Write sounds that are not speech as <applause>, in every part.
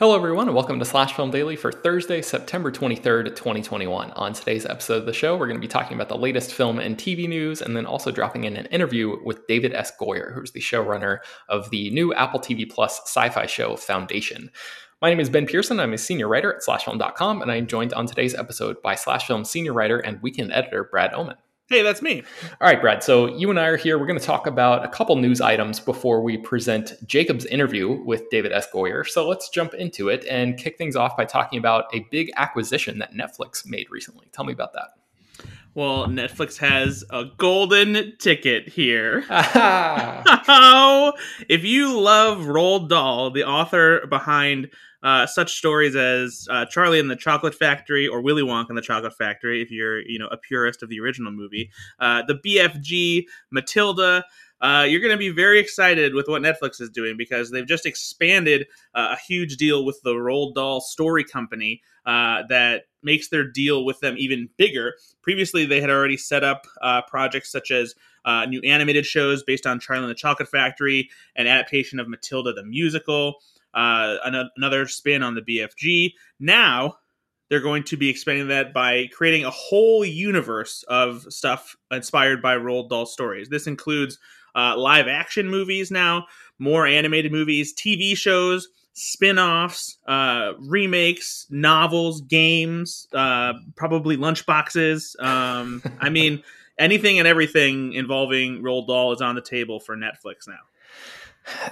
Hello, everyone, and welcome to Slash Film Daily for Thursday, September 23rd, 2021. On today's episode of the show, we're going to be talking about the latest film and TV news, and then also dropping in an interview with David S. Goyer, who's the showrunner of the new Apple TV Plus sci fi show Foundation. My name is Ben Pearson. I'm a senior writer at SlashFilm.com, and I'm joined on today's episode by Slash Film senior writer and weekend editor Brad Oman. Hey, that's me. All right, Brad. So you and I are here. We're going to talk about a couple news items before we present Jacob's interview with David S. Goyer. So let's jump into it and kick things off by talking about a big acquisition that Netflix made recently. Tell me about that. Well, Netflix has a golden ticket here. <laughs> <laughs> if you love Roald Dahl, the author behind uh, such stories as uh, Charlie and the Chocolate Factory or Willy Wonka and the Chocolate Factory, if you're you know a purist of the original movie, uh, the BFG, Matilda. Uh, you're going to be very excited with what Netflix is doing because they've just expanded uh, a huge deal with the Roald Dahl Story Company uh, that makes their deal with them even bigger. Previously, they had already set up projects such as new animated shows based on Charlie and the Chocolate Factory, an adaptation of Matilda the musical, uh, another spin on the BFG. Now they're going to be expanding that by creating a whole universe of stuff inspired by Roald Dahl stories. This includes uh, live action movies now, more animated movies, TV shows, spin offs, uh, remakes, novels, games, uh, probably lunchboxes. Um, I mean, <laughs> anything and everything involving Roald Dahl is on the table for Netflix now.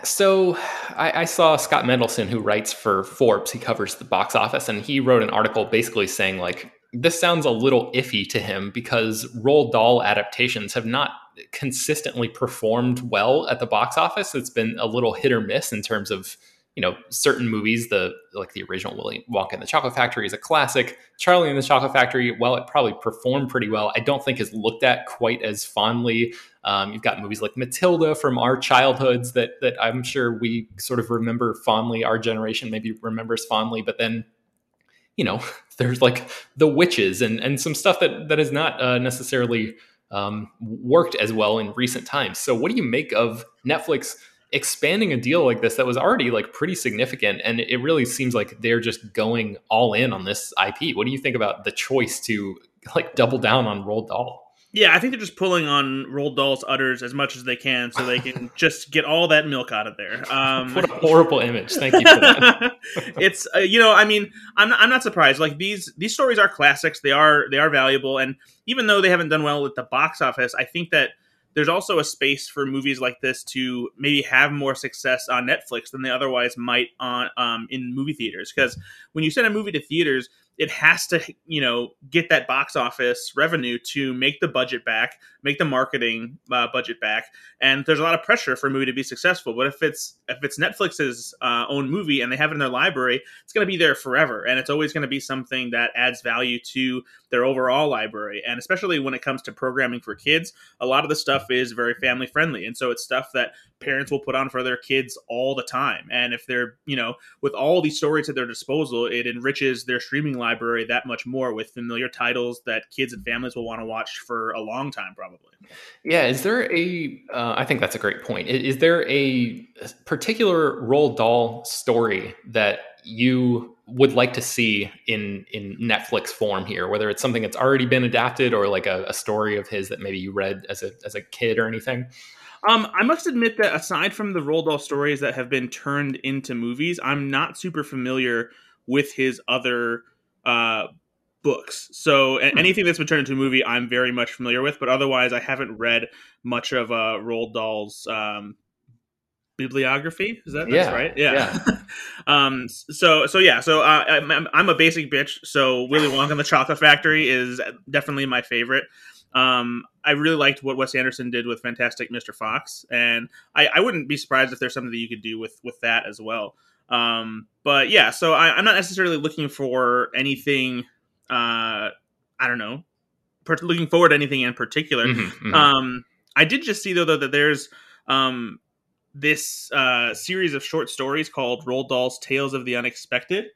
So I, I, saw Scott Mendelson, who writes for Forbes. He covers the box office, and he wrote an article basically saying like this sounds a little iffy to him because Roald Dahl adaptations have not consistently performed well at the box office. It's been a little hit or miss in terms of you know certain movies the like the original willy wonka and the chocolate factory is a classic charlie and the chocolate factory well it probably performed pretty well i don't think is looked at quite as fondly um, you've got movies like matilda from our childhoods that that i'm sure we sort of remember fondly our generation maybe remembers fondly but then you know <laughs> there's like the witches and and some stuff that that is not uh, necessarily um, worked as well in recent times. So what do you make of netflix expanding a deal like this that was already like pretty significant and it really seems like they're just going all in on this ip what do you think about the choice to like double down on Roald Dahl yeah, I think they're just pulling on Roald Dahl's udders as much as they can, so they can <laughs> just get all that milk out of there. Um, what a horrible image! Thank you for that. <laughs> it's uh, you know, I mean, I'm not, I'm not surprised. Like these these stories are classics. They are they are valuable, and even though they haven't done well at the box office, I think that there's also a space for movies like this to maybe have more success on Netflix than they otherwise might on um, in movie theaters. Because when you send a movie to theaters, it has to you know get that box office revenue to make the budget back make the marketing uh, budget back. And there's a lot of pressure for a movie to be successful. But if it's if it's netflix's uh, own movie and they have it in their library it's going to be there forever. And it's always going to be something that adds value to their overall library. And especially when it comes to programming for kids a lot of the stuff is very family friendly and so it's stuff that parents will put on for their kids all the time. And if they're you know with all these stories at their disposal it enriches their streaming library library that much more with familiar titles that kids and families will want to watch for a long time, probably. Yeah, is there a? Uh, I think that's a great point. Is, is there a particular Roald Dahl story that you would like to see in in Netflix form here? Whether it's something that's already been adapted or like a, a story of his that maybe you read as a as a kid or anything. Um, I must admit that aside from the Roald Dahl stories that have been turned into movies, I'm not super familiar with his other uh, books. So hmm. anything that's been turned into a movie, I'm very much familiar with. But otherwise, I haven't read much of uh, Roald Dahl's um, bibliography. Is that yeah, right? Yeah. yeah. <laughs> um. So so yeah. So uh, I'm, I'm a basic bitch. So Willy Wonka and the Chocolate Factory is definitely my favorite. Um, I really liked what Wes Anderson did with Fantastic Mr. Fox, and I, I wouldn't be surprised if there's something that you could do with with that as well. Um, but yeah, so I, am not necessarily looking for anything. Uh, I don't know, per- looking forward to anything in particular. Mm-hmm, mm-hmm. Um, I did just see though, though that there's um, this uh, series of short stories called Roald Dahl's Tales of the Unexpected,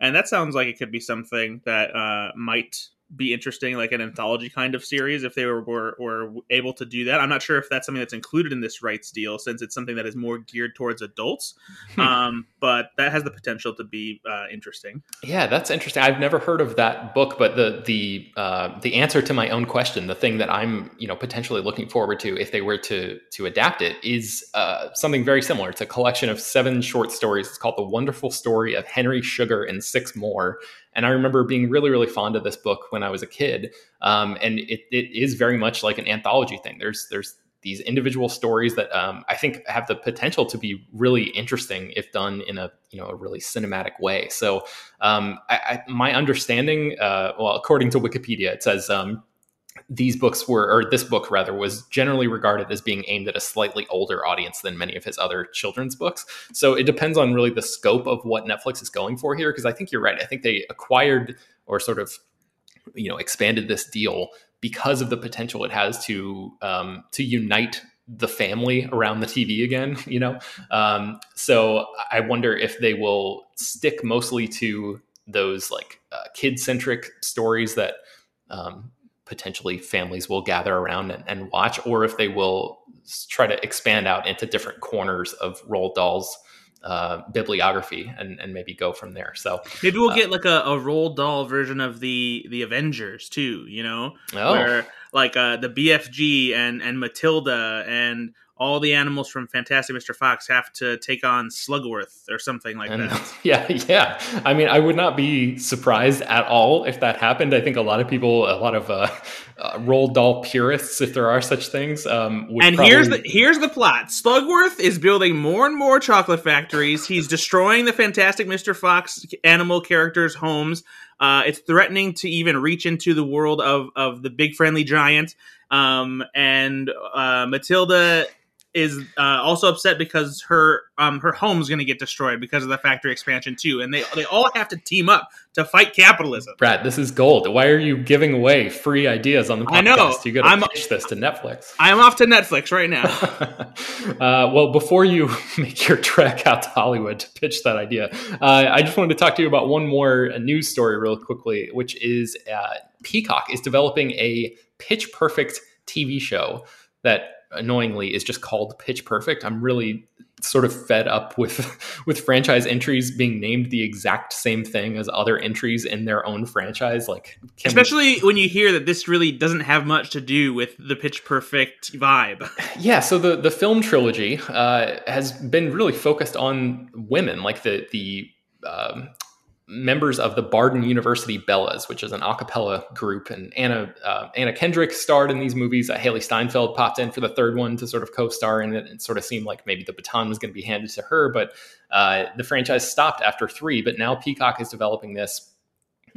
and that sounds like it could be something that uh, might be interesting, like an anthology kind of series, if they were, were, were able to do that. I'm not sure if that's something that's included in this rights deal, since it's something that is more geared towards adults. Hmm. um, but that has the potential to be uh, interesting. Yeah, that's interesting. I've never heard of that book, but the the uh, the answer to my own question, the thing that I'm you know potentially looking forward to if they were to to adapt it, is uh, something very similar. It's a collection of seven short stories. It's called The Wonderful Story of Henry Sugar and Six More. And I remember being really, really fond of this book when I was a kid. Um, and it, it is very much like an anthology thing. There's there's these individual stories that um, I think have the potential to be really interesting if done in a you know a really cinematic way. So um, I, I, my understanding, uh, well, according to Wikipedia, it says um, these books were, or this book rather, was generally regarded as being aimed at a slightly older audience than many of his other children's books. So it depends on really the scope of what Netflix is going for here. Because I think you're right. I think they acquired or sort of, you know, expanded this deal because of the potential it has to um, to unite the family around the TV again. <laughs> You know, um, so I wonder if they will stick mostly to those like uh, kid centric stories that um, potentially families will gather around and, and, watch, or if they will try to expand out into different corners of Roald Dahl's uh, bibliography and, and maybe go from there. So maybe we'll uh, get like a, a Roald Dahl version of the the Avengers too. You know, oh. where like uh, the BFG and and Matilda and all the animals from Fantastic Mr. Fox have to take on Slugworth or something like and, that. <laughs> Yeah, yeah. I mean, I would not be surprised at all if that happened. I think a lot of people, a lot of uh, uh, Roald Dahl purists, if there are such things, um, and probably... here's the here's the plot: Slugworth is building more and more chocolate factories. He's destroying the Fantastic Mr. Fox animal characters' homes. Uh, it's threatening to even reach into the world of of the big friendly giant. Um, and uh, Matilda is uh, also upset because her um, her home's going to get destroyed because of the factory expansion too, and they they all have to team up to fight capitalism. Brad, this is gold. Why are you giving away free ideas on the podcast? I know. You got to pitch this to Netflix. <laughs> I'm off to Netflix right now. <laughs> uh, well, before you <laughs> make your trek out to Hollywood to pitch that idea, uh, I just wanted to talk to you about one more news story real quickly, which is uh, Peacock is developing a pitch perfect TV show that annoyingly is just called Pitch Perfect. I'm really sort of fed up with <laughs> with franchise entries being named the exact same thing as other entries in their own franchise like especially we... when you hear that this really doesn't have much to do with the pitch perfect vibe <laughs> yeah so the the film trilogy uh, has been really focused on women like the the um, members of the Barden University Bellas, which is an a cappella group. And Anna uh, Anna Kendrick starred in these movies. Uh, Hailee Steinfeld popped in for the third one to sort of co-star in it. It sort of seemed like maybe the baton was going to be handed to her, but uh, the franchise stopped after three. But now Peacock is developing this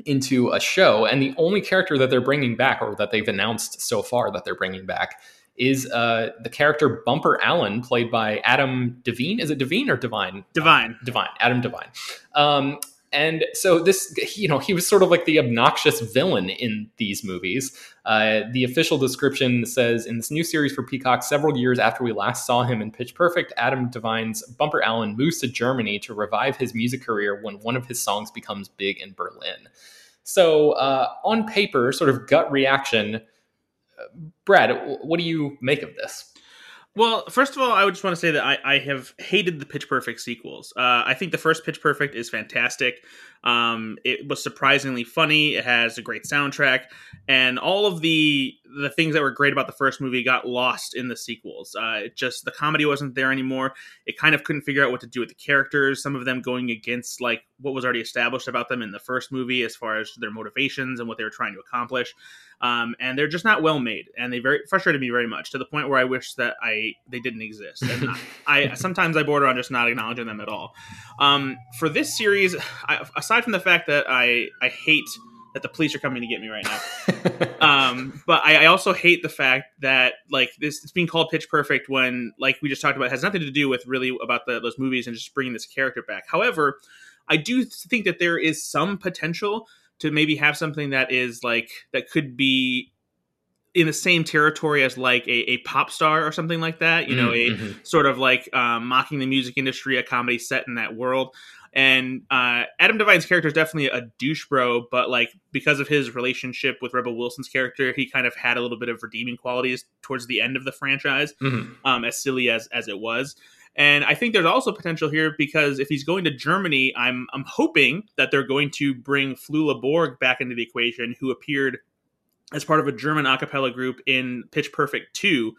into a show, and the only character that they're bringing back, or that they've announced so far that they're bringing back. Is uh, the character Bumper Allen, played by Adam Devine? Is it Devine or Divine? Divine. Divine. Adam Devine. Um, and so this you know he was sort of like the obnoxious villain in these movies. Uh, the official description says in this new series for peacock several years after we last saw him in pitch perfect adam devine's bumper allen moves to germany to revive his music career when one of his songs becomes big in berlin. So uh, on paper sort of gut reaction brad what do you make of this well, first of all, I would just want to say that I, I have hated the Pitch Perfect sequels. Uh, I think the first Pitch Perfect is fantastic. Um, it was surprisingly funny. It has a great soundtrack, and all of the the things that were great about the first movie got lost in the sequels. Uh, it just the comedy wasn't there anymore. It kind of couldn't figure out what to do with the characters. Some of them going against like what was already established about them in the first movie, as far as their motivations and what they were trying to accomplish. Um, and they're just not well made, and they very frustrated me very much to the point where I wish that I they didn't exist. And <laughs> I, I sometimes I border on just not acknowledging them at all. Um, for this series, I, aside from the fact that I I hate that the police are coming to get me right now. <laughs> um, but I, I, also hate the fact that like this it's being called pitch perfect when like we just talked about has nothing to do with really about the, those movies and just bringing this character back. However, I do think that there is some potential to maybe have something that is like that could be in the same territory as like a, a pop star or something like that you know mm-hmm. a sort of like um, mocking the music industry a comedy set in that world and uh, Adam Devine's character is definitely a douche bro, but like because of his relationship with Rebel Wilson's character, he kind of had a little bit of redeeming qualities towards the end of the franchise, mm-hmm. um, as silly as as it was. And I think there's also potential here because if he's going to Germany, I'm I'm hoping that they're going to bring Flula Borg back into the equation, who appeared as part of a German a cappella group in Pitch Perfect 2.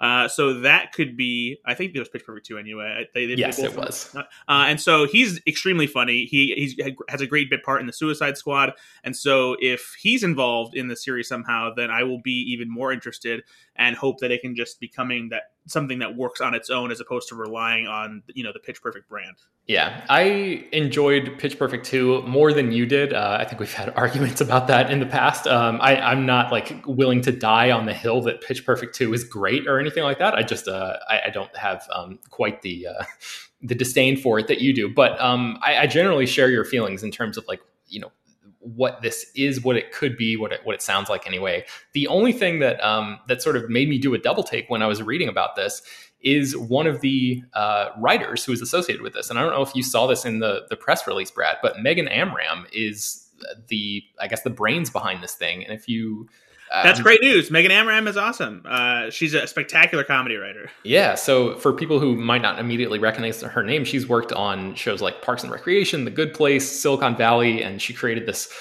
Uh, so that could be, I think it was Pitch Perfect 2 anyway. They, they yes, it was. Uh, and so he's extremely funny. He he's, has a great bit part in the Suicide Squad. And so if he's involved in the series somehow, then I will be even more interested and hope that it can just be coming that something that works on its own as opposed to relying on you know the pitch perfect brand. Yeah i enjoyed pitch perfect 2 more than you did. Uh, i think we've had <laughs> arguments about that in the past. Um, I, am not like willing to die on the hill that pitch perfect 2 is great or anything like that. I just uh, I, I, don't have um, quite the uh, <laughs> the disdain for it that you do. But um, I, I generally share your feelings in terms of like you know what this is, what it could be, what it what it sounds like anyway. The only thing that um, that sort of made me do a double take when I was reading about this is one of the uh, writers who is associated with this, and I don't know if you saw this in the the press release, Brad, but Megan Amram is the I guess the brains behind this thing, and if you that's um, great news. Megan Amram is awesome. Uh, she's a spectacular comedy writer. Yeah. So for people who might not immediately recognize her name, she's worked on shows like Parks and Recreation, The Good Place, Silicon Valley, and she created this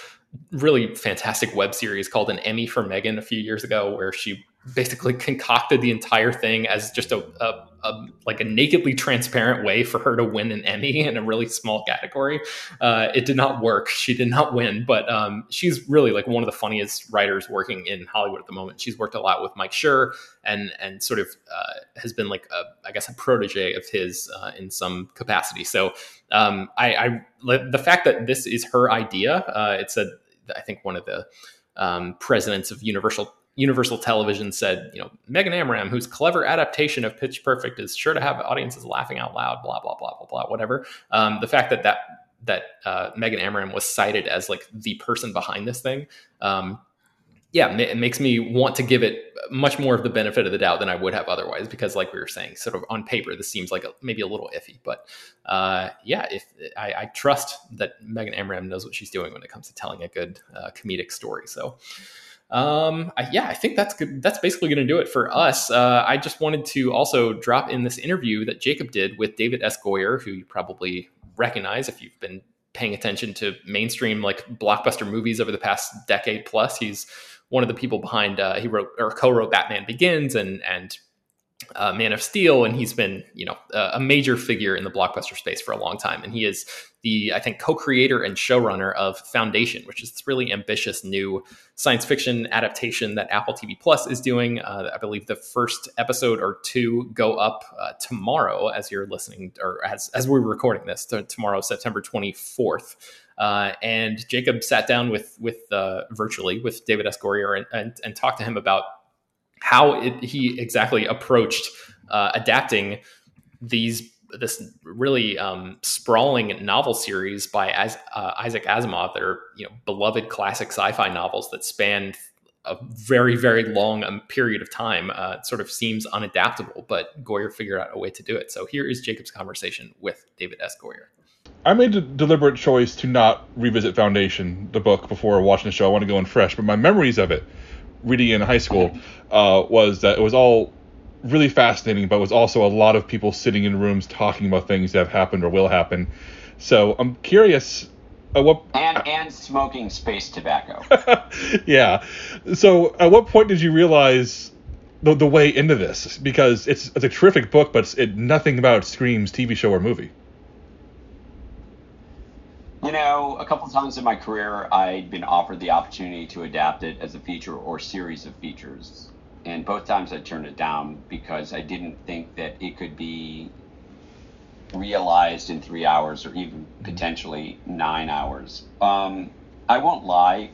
really fantastic web series called An Emmy for Megan a few years ago, where she basically <laughs> concocted the entire thing as just a, a, a, like a nakedly transparent way for her to win an Emmy in a really small category. Uh, it did not work. She did not win, but um, she's really like one of the funniest writers working in Hollywood at the moment. She's worked a lot with Mike Schur and and sort of uh, has been like a, I guess a protege of his uh, in some capacity. So um, I, I, the fact that this is her idea, uh, it's a I think one of the um, presidents of Universal Universal Television said, you know, Megan Amram, whose clever adaptation of Pitch Perfect is sure to have audiences laughing out loud, blah blah blah blah blah, whatever. Um, the fact that that that uh, Megan Amram was cited as like the person behind this thing, um, yeah, it makes me want to give it much more of the benefit of the doubt than I would have otherwise, because like we were saying, sort of on paper, this seems like a, maybe a little iffy, but uh, yeah, if I, I, trust that Megan Amram knows what she's doing when it comes to telling a good uh, comedic story, so. Um, I, yeah, I think that's good. That's basically going to do it for us. Uh, I just wanted to also drop in this interview that Jacob did with David S. Goyer, who you probably recognize if you've been paying attention to mainstream like blockbuster movies over the past decade plus. He's one of the people behind. Uh, he wrote or co-wrote Batman Begins and and uh, Man of Steel, and he's been, you know, a major figure in the blockbuster space for a long time. And he is the, I think, co-creator and showrunner of Foundation, which is this really ambitious new science fiction adaptation that Apple TV Plus is doing. Uh, I believe the first episode or two go up uh, tomorrow, as you're listening, or as as we're recording this, tomorrow, September 24th. Uh, and Jacob sat down with with uh, virtually with David S. Goyer and, and, and talked to him about how it, he exactly approached uh, adapting these this really um, sprawling novel series by As, uh, Isaac Asimov that are you know beloved classic sci-fi novels that span a very very long um, period of time. Uh, sort of seems unadaptable, but Goyer figured out a way to do it. So here is Jacob's conversation with David S. Goyer. I made a deliberate choice to not revisit Foundation, the book, before watching the show. I want to go in fresh, but my memories of it reading in high school uh, was that it was all really fascinating, but was also a lot of people sitting in rooms talking about things that have happened or will happen. So I'm curious. Uh, what and and smoking space tobacco. <laughs> yeah. So at what point did you realize the, the way into this? Because it's it's a terrific book, but it, nothing about screams TV show or movie. You know, a couple times in my career, I'd been offered the opportunity to adapt it as a feature or series of features. And both times I turned it down because I didn't think that it could be realized in three hours or even mm-hmm. potentially nine hours. Um, I won't lie,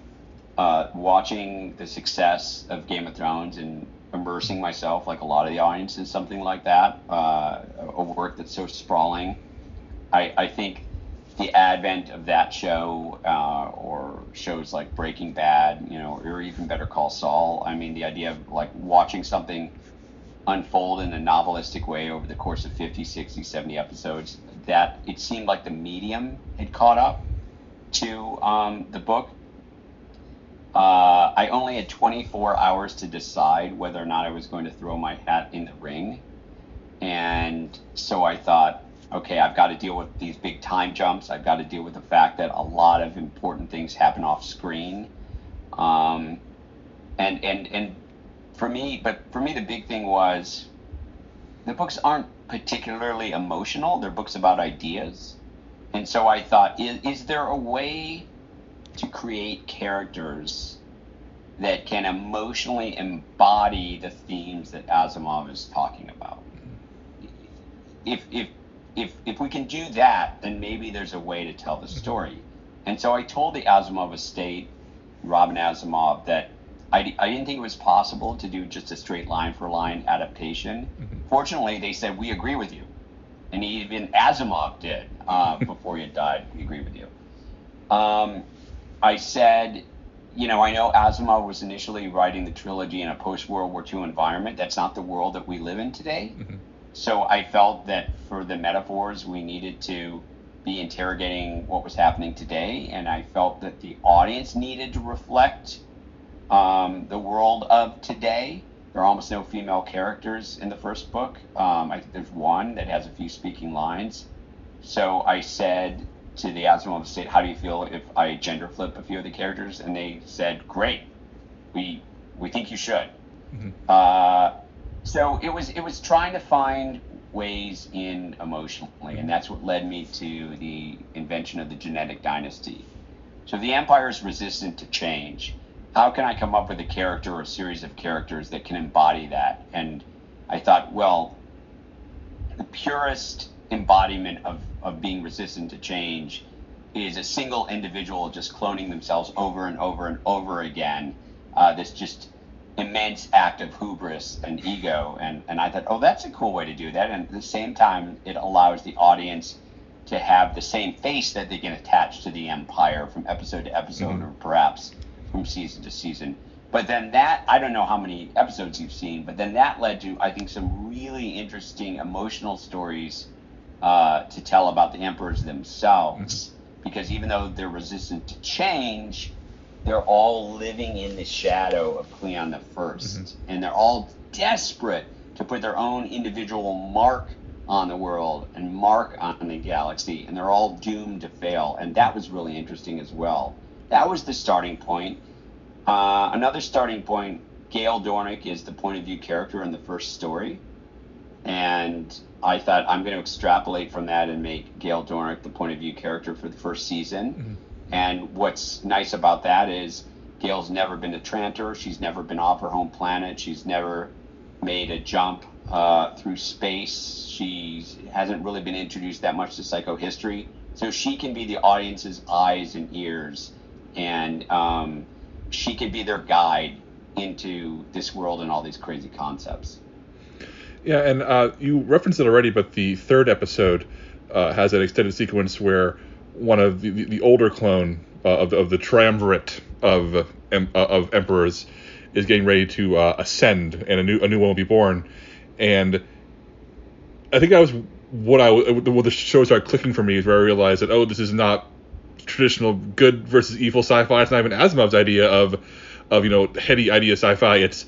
uh, watching the success of Game of Thrones and immersing myself, like a lot of the audience, in something like that, uh, a work that's so sprawling, I, I think the advent of that show uh, or shows like Breaking Bad, you know, or even Better Call Saul. I mean, the idea of like watching something unfold in a novelistic way over the course of 50, 60, 70 episodes, that it seemed like the medium had caught up to um, the book. Uh, I only had 24 hours to decide whether or not I was going to throw my hat in the ring. And so I thought, okay, I've got to deal with these big time jumps. I've got to deal with the fact that a lot of important things happen off screen. Um, and and and for me, but for me, the big thing was the books aren't particularly emotional. They're books about ideas. And so I thought, is, is there a way to create characters that can emotionally embody the themes that Asimov is talking about? If, if we can do that, then maybe there's a way to tell the story. And so I told the Asimov estate, Robin Asimov, that I, I didn't think it was possible to do just a straight line for line adaptation. Mm-hmm. Fortunately, they said, We agree with you. And even Asimov did uh, <laughs> before he died. We agree with you. Um, I said, you know, I know Asimov was initially writing the trilogy in a post World War II environment. That's not the world that we live in today. Mm-hmm. So I felt that for the metaphors, we needed to be interrogating what was happening today, and I felt that the audience needed to reflect um, the world of today. There are almost no female characters in the first book. Um, I think there's one that has a few speaking lines. So I said to the Asimov Estate, "How do you feel if I gender flip a few of the characters?" And they said, "Great, we we think you should." Mm-hmm. Uh, so it was it was trying to find ways in emotionally, and that's what led me to the invention of the genetic dynasty. So the empire is resistant to change. How can I come up with a character or a series of characters that can embody that? And I thought, well, the purest embodiment of, of being resistant to change is a single individual just cloning themselves over and over and over again. Uh, just immense act of hubris and ego. And, and I thought, oh, that's a cool way to do that. And at the same time, it allows the audience to have the same face that they can attach to the empire from episode to episode mm-hmm. or perhaps from season to season. But then that, I don't know how many episodes you've seen, but then that led to, I think, some really interesting emotional stories uh, to tell about the emperors themselves. Mm-hmm. Because even though they're resistant to change, they're all living in the shadow of Cleon the 1st mm-hmm. and they're all desperate to put their own individual mark on the world and mark on the galaxy, and they're all doomed to fail. And that was really interesting as well. That was the starting point. Uh, another starting point Gaal Dornick is the point of view character in the first story. And I thought I'm going to extrapolate from that and make Gaal Dornick the point of view character for the first season. Mm-hmm. And what's nice about that is Gaal's never been to Trantor. She's never been off her home planet. She's never made a jump uh, through space. She hasn't really been introduced that much to psychohistory. So she can be the audience's eyes and ears. And um, she can be their guide into this world and all these crazy concepts. Yeah, and uh, you referenced it already, but the third episode uh, has an extended sequence where one of the, the, older clone uh, of, of the triumvirate of uh, of emperors is getting ready to uh, ascend, and a new a new one will be born. And I think that was what I what the show started clicking for me is where I realized that oh, this is not traditional good versus evil sci-fi. It's not even Asimov's idea of of you know heady idea sci-fi. It's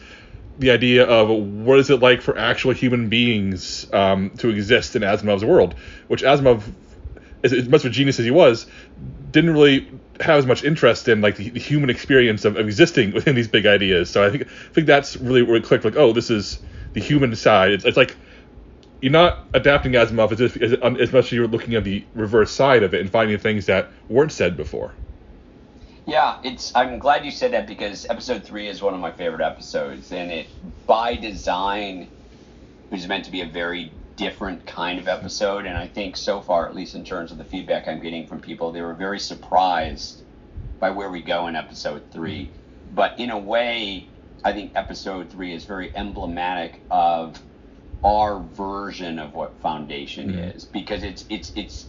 the idea of what is it like for actual human beings um, to exist in Asimov's world, which Asimov, as, as much of a genius as he was, didn't really have as much interest in like the, the human experience of, of, existing <laughs> within these big ideas. So I think I think that's really where it clicked. Like, oh, this is the human side. It's, it's like you're not adapting Asimov as, if, as, um, as much as you're looking at the reverse side of it and finding things that weren't said before. Yeah, it's. I'm glad you said that because episode three is one of my favorite episodes, and it by design was meant to be a very different kind of episode. And I think so far, at least in terms of the feedback I'm getting from people, they were very surprised by where we go in episode three. But in a way, I think episode three is very emblematic of our version of what Foundation mm-hmm. is because it's it's it's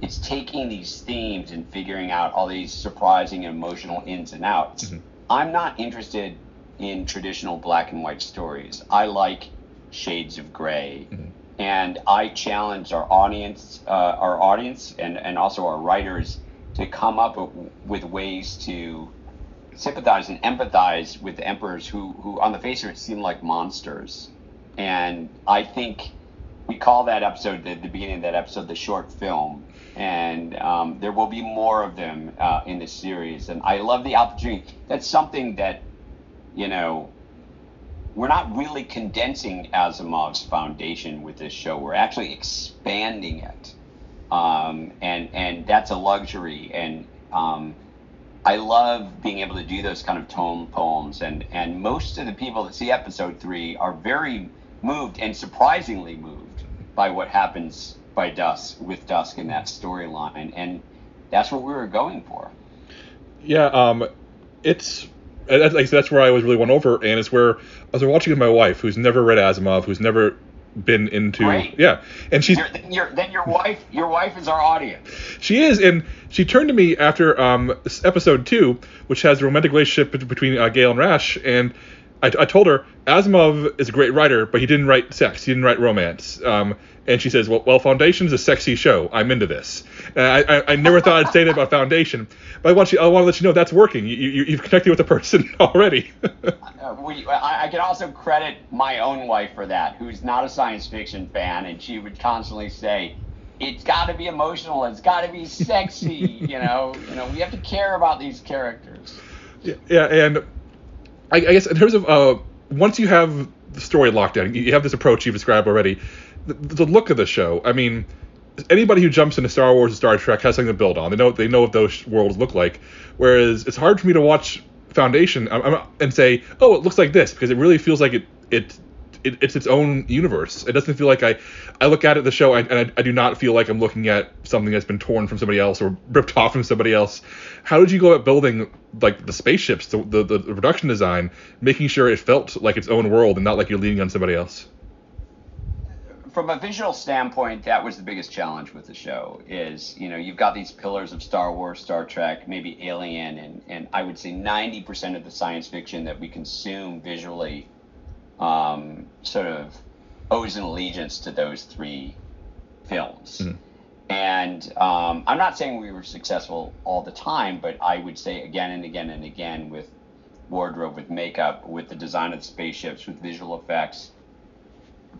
it's taking these themes and figuring out all these surprising and emotional ins and outs. Mm-hmm. I'm not interested in traditional black and white stories. I like shades of gray. Mm-hmm. And I challenge our audience, uh, our audience, and, and also our writers to come up with ways to sympathize and empathize with the emperors who, who on the face of it, seem like monsters. And I think we call that episode, the, the beginning of that episode, the short film and um, there will be more of them uh, in the series. And I love the opportunity. That's something that, you know, we're not really condensing Asimov's foundation with this show. We're actually expanding it, um, and and that's a luxury. And um, I love being able to do those kind of tone poems. And and most of the people that see episode three are very moved and surprisingly moved by what happens by Dusk with Dusk in that storyline, and that's what we were going for. Yeah, um, it's like I said, that's where I was really won over, and it's where I was watching with my wife, who's never read Asimov, who's never been into yeah. And she's then, your, then your wife your wife is our audience. She is and she turned to me after um episode two which has a romantic relationship between uh, Gaal and Raych and I, I told her Asimov is a great writer but he didn't write sex he didn't write romance um and she says, "Well, well, Foundation's a sexy show. I'm into this." And I, I, I never thought I'd say that about Foundation, but I want you, I want to let you know that's working. You, you have connected with the person <laughs> already. uh, we, I, I can also credit my own wife for that, who's not a science fiction fan, and she would constantly say, "It's got to be emotional. It's got to be sexy. you know, you know, we have to care about these characters." Yeah, yeah and I, I guess in terms of uh, once you have the story locked down, you have this approach you've described already the, the look of the show. I mean, anybody who jumps into Star Wars and Star Trek has something to build on. They know they know what those worlds look like. Whereas it's hard for me to watch Foundation and say, oh, it looks like this because it really feels like it it. It, it's its own universe. It doesn't feel like I, I look at it the show and I, I do not feel like I'm looking at something that's been torn from somebody else or ripped <laughs> off from somebody else. How did you go about building like the spaceships, the, the the production design, making sure it felt like its own world and not like you're leaning on somebody else? from a visual standpoint, that was the biggest challenge with the show. Is you know you've got these pillars of Star Wars, Star Trek, maybe Alien, and and I would say ninety percent of the science fiction that we consume visually, um, sort of owes an allegiance to those three films. Mm-hmm. And um, I'm not saying we were successful all the time, but I would say again and again and again with wardrobe, with makeup, with the design of the spaceships, with visual effects.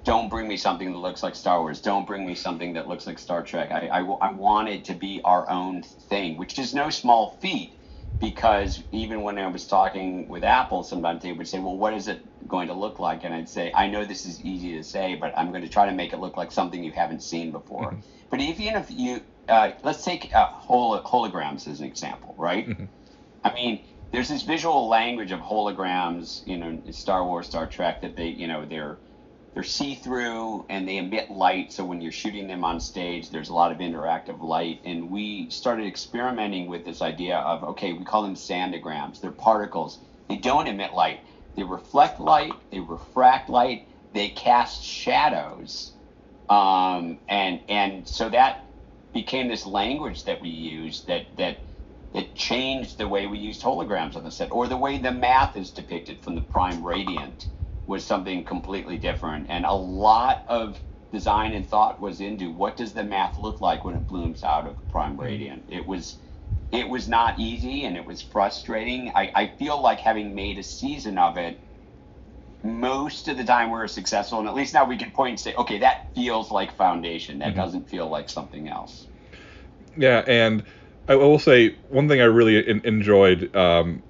Don't bring me something that looks like Star Wars. Don't bring me something that looks like Star Trek. I, I, I want it to be our own thing, which is no small feat because even when I was talking with Apple, sometimes they would say, "Well, what is it going to look like?" And I'd say, "I know this is easy to say, but I'm going to try to make it look like something you haven't seen before." Mm-hmm. But even if you, uh, let's take uh, hol- holograms as an example, right? Mm-hmm. I mean, there's this visual language of holograms, you know, Star Wars, Star Trek, that they, you know, they're they're see-through and they emit light so when you're shooting them on stage there's a lot of interactive light and we started experimenting with this idea of okay we call them sandigrams they're particles they don't emit light they reflect light they refract light they cast shadows um, and and so that became this language that we use that that that changed the way we used holograms on the set or the way the math is depicted from the prime radiant was something completely different. And a lot of design and thought was into what does the math look like when it blooms out of the prime mm-hmm. radiant. It was it was not easy and it was frustrating. I, I feel like having made a season of it, most of the time we are successful, and at least now we can point and say, okay, that feels like foundation. That mm-hmm. doesn't feel like something else. Yeah, and I will say one thing I really in, enjoyed. Um,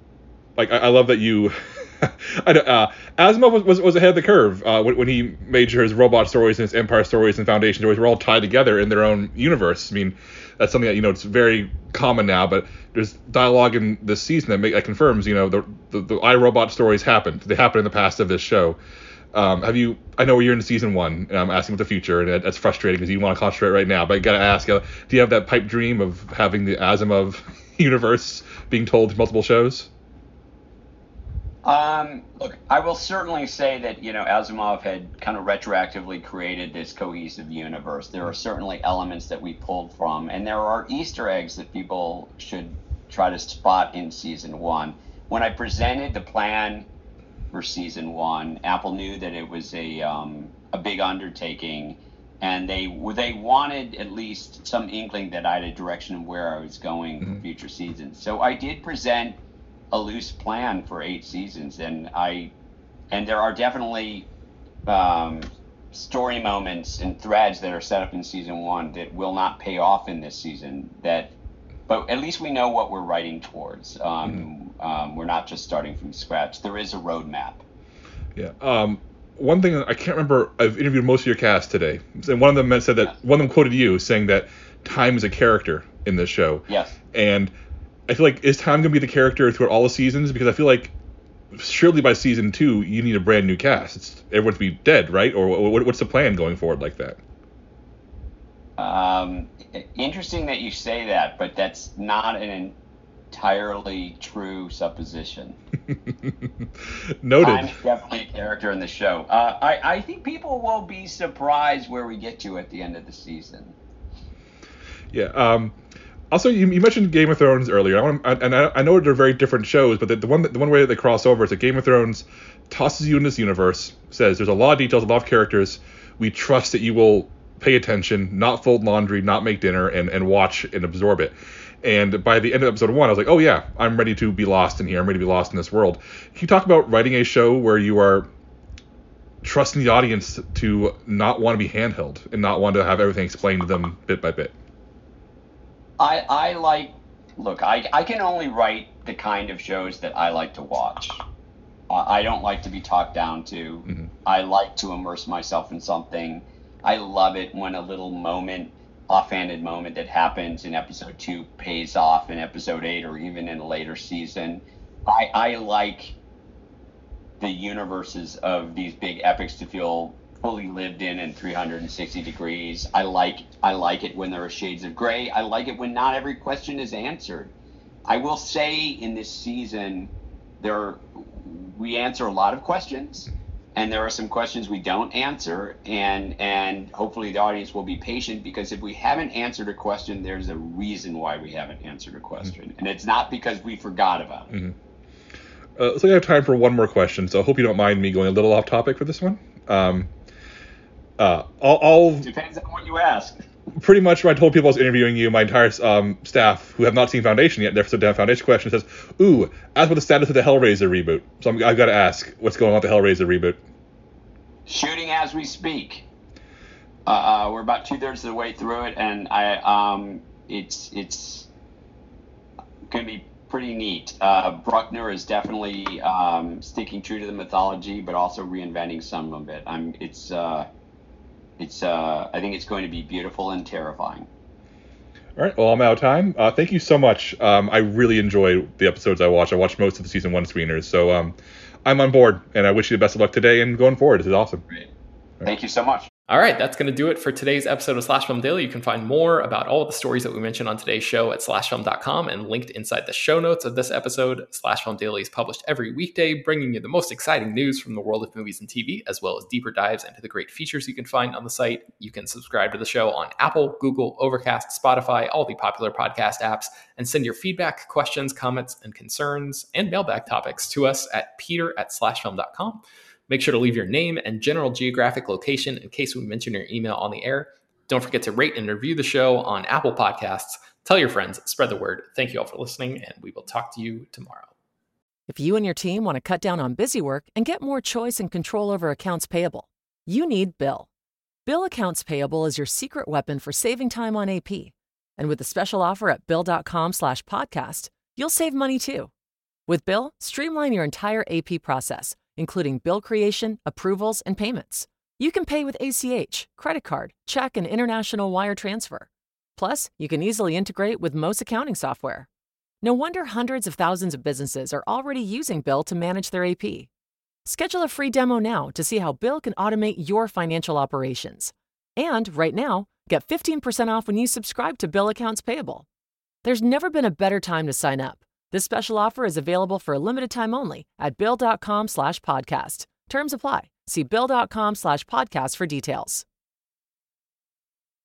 like I, I love that you <laughs> <laughs> uh, Asimov was, was, was, ahead of the curve uh, when, when, he made sure his robot stories and his Empire stories and Foundation stories were all tied together in their own universe. I mean, that's something that you know it's very common now, but there's dialogue in this season that, make, that confirms you know the, the the iRobot stories happened. They happened in the past of this show. Um, have you? I know you're in season one, and I'm asking about the future, and that's frustrating because you want to concentrate right now. But I gotta ask, uh, do you have that pipe dream of having the Asimov <laughs> universe being told multiple shows? Um, look, I will certainly say that you know Asimov had kind of retroactively created this cohesive universe. There are certainly elements that we pulled from, and there are Easter eggs that people should try to spot in season one. When I presented the plan for season one, Apple knew that it was a um, a big undertaking, and they they wanted at least some inkling that I had a direction of where I was going mm-hmm. for future seasons. So I did present a loose plan for eight seasons, and I and there are definitely um, story moments and threads that are set up in season one that will not pay off in this season. That, but at least we know what we're writing towards. Um, mm-hmm. um, we're not just starting from scratch. There is a roadmap. Yeah. Um, one thing I can't remember. I've interviewed most of your cast today, and one of them said that one of them quoted you saying that time is a character in this show. Yes. And I feel like is Time gonna be the character throughout all the seasons? Because I feel like surely by season two you need a brand new cast. It's everyone to be dead, right? Or what, what's the plan going forward like that? Um, interesting that you say that, but that's not an entirely true supposition. <laughs> Noted. I'm definitely a character in the show. Uh, I, I think people will be surprised where we get to at the end of the season. Yeah. Um, also, you, you, mentioned Game of Thrones earlier, I want, and I, I, know they're very different shows, but the, the one the one way that they cross over is that Game of Thrones tosses you in this universe, says there's a lot of details, a lot of characters. We trust that you will pay attention, not fold laundry, not make dinner, and, and watch and absorb it. And by the end of episode one, I was like, oh yeah, I'm ready to be lost in here. I'm ready to be lost in this world. Can you talk about writing a show where you are trusting the audience to not want to be handheld and not want to have everything explained to them bit by bit? I I like look. I I can only write the kind of shows that I like to watch. I don't like to be talked down to. Mm-hmm. I like to immerse myself in something. I love it when a little moment, offhanded moment that happens in episode two pays off in episode eight or even in a later season. I, I like the universes of these big epics to feel fully lived in in 360 degrees. I like I like it when there are shades of gray. I like it when not every question is answered. I will say in this season there we answer a lot of questions and there are some questions we don't answer and and hopefully the audience will be patient because if we haven't answered a question there's a reason why we haven't answered a question mm-hmm. and it's not because we forgot about it. Mm-hmm. Uh, so we have time for one more question, so I hope you don't mind me going a little off topic for this one. Um, uh, I'll, I'll depends on what you ask. pretty much when I told people I was interviewing you, my entire um, staff who have not seen Foundation yet, they're so down Foundation question says, "Ooh, as for the status of the Hellraiser reboot." So i have got to ask, what's going on with the Hellraiser reboot? Shooting as we speak. Uh, uh we're about two thirds of the way through it, and I um, it's it's going to be pretty neat. Uh, Bruckner is definitely um, sticking true to the mythology, but also reinventing some of it. I'm it's. Uh, it's uh, I think it's going to be beautiful and terrifying. All right. Well, I'm out of time. Uh, thank you so much. Um, I really enjoy the episodes I watch. I watched most of the season one screeners, so um, I'm on board, and I wish you the best of luck today and going forward. This is awesome. Great. Thank you so much. All right, that's going to do it for today's episode of Slash Film Daily. You can find more about all the stories that we mentioned on today's show at slashfilm.com and linked inside the show notes of this episode. Slash Film Daily is published every weekday, bringing you the most exciting news from the world of movies and TV, as well as deeper dives into the great features you can find on the site. You can subscribe to the show on Apple, Google, Overcast, Spotify, all the popular podcast apps, and send your feedback, questions, comments, and concerns and mailbag topics to us at peter at slashfilm.com. Make sure to leave your name and general geographic location in case we mention your email on the air. Don't forget to rate and review the show on Apple Podcasts. Tell your friends, spread the word. Thank you all for listening, and we will talk to you tomorrow. If you and your team want to cut down on busy work and get more choice and control over accounts payable, you need Bill. Bill Accounts Payable is your secret weapon for saving time on AP. And with a special offer at bill.com slash podcast, you'll save money too. With Bill, streamline your entire AP process including bill creation, approvals, and payments. You can pay with ACH, credit card, check, and international wire transfer. Plus, you can easily integrate with most accounting software. No wonder hundreds of thousands of businesses are already using Bill to manage their AP. Schedule a free demo now to see how Bill can automate your financial operations. And right now, get 15% off when you subscribe to Bill Accounts Payable. There's never been a better time to sign up. This special offer is available for a limited time only at bill.com slash podcast. Terms apply. See bill.com slash podcast for details.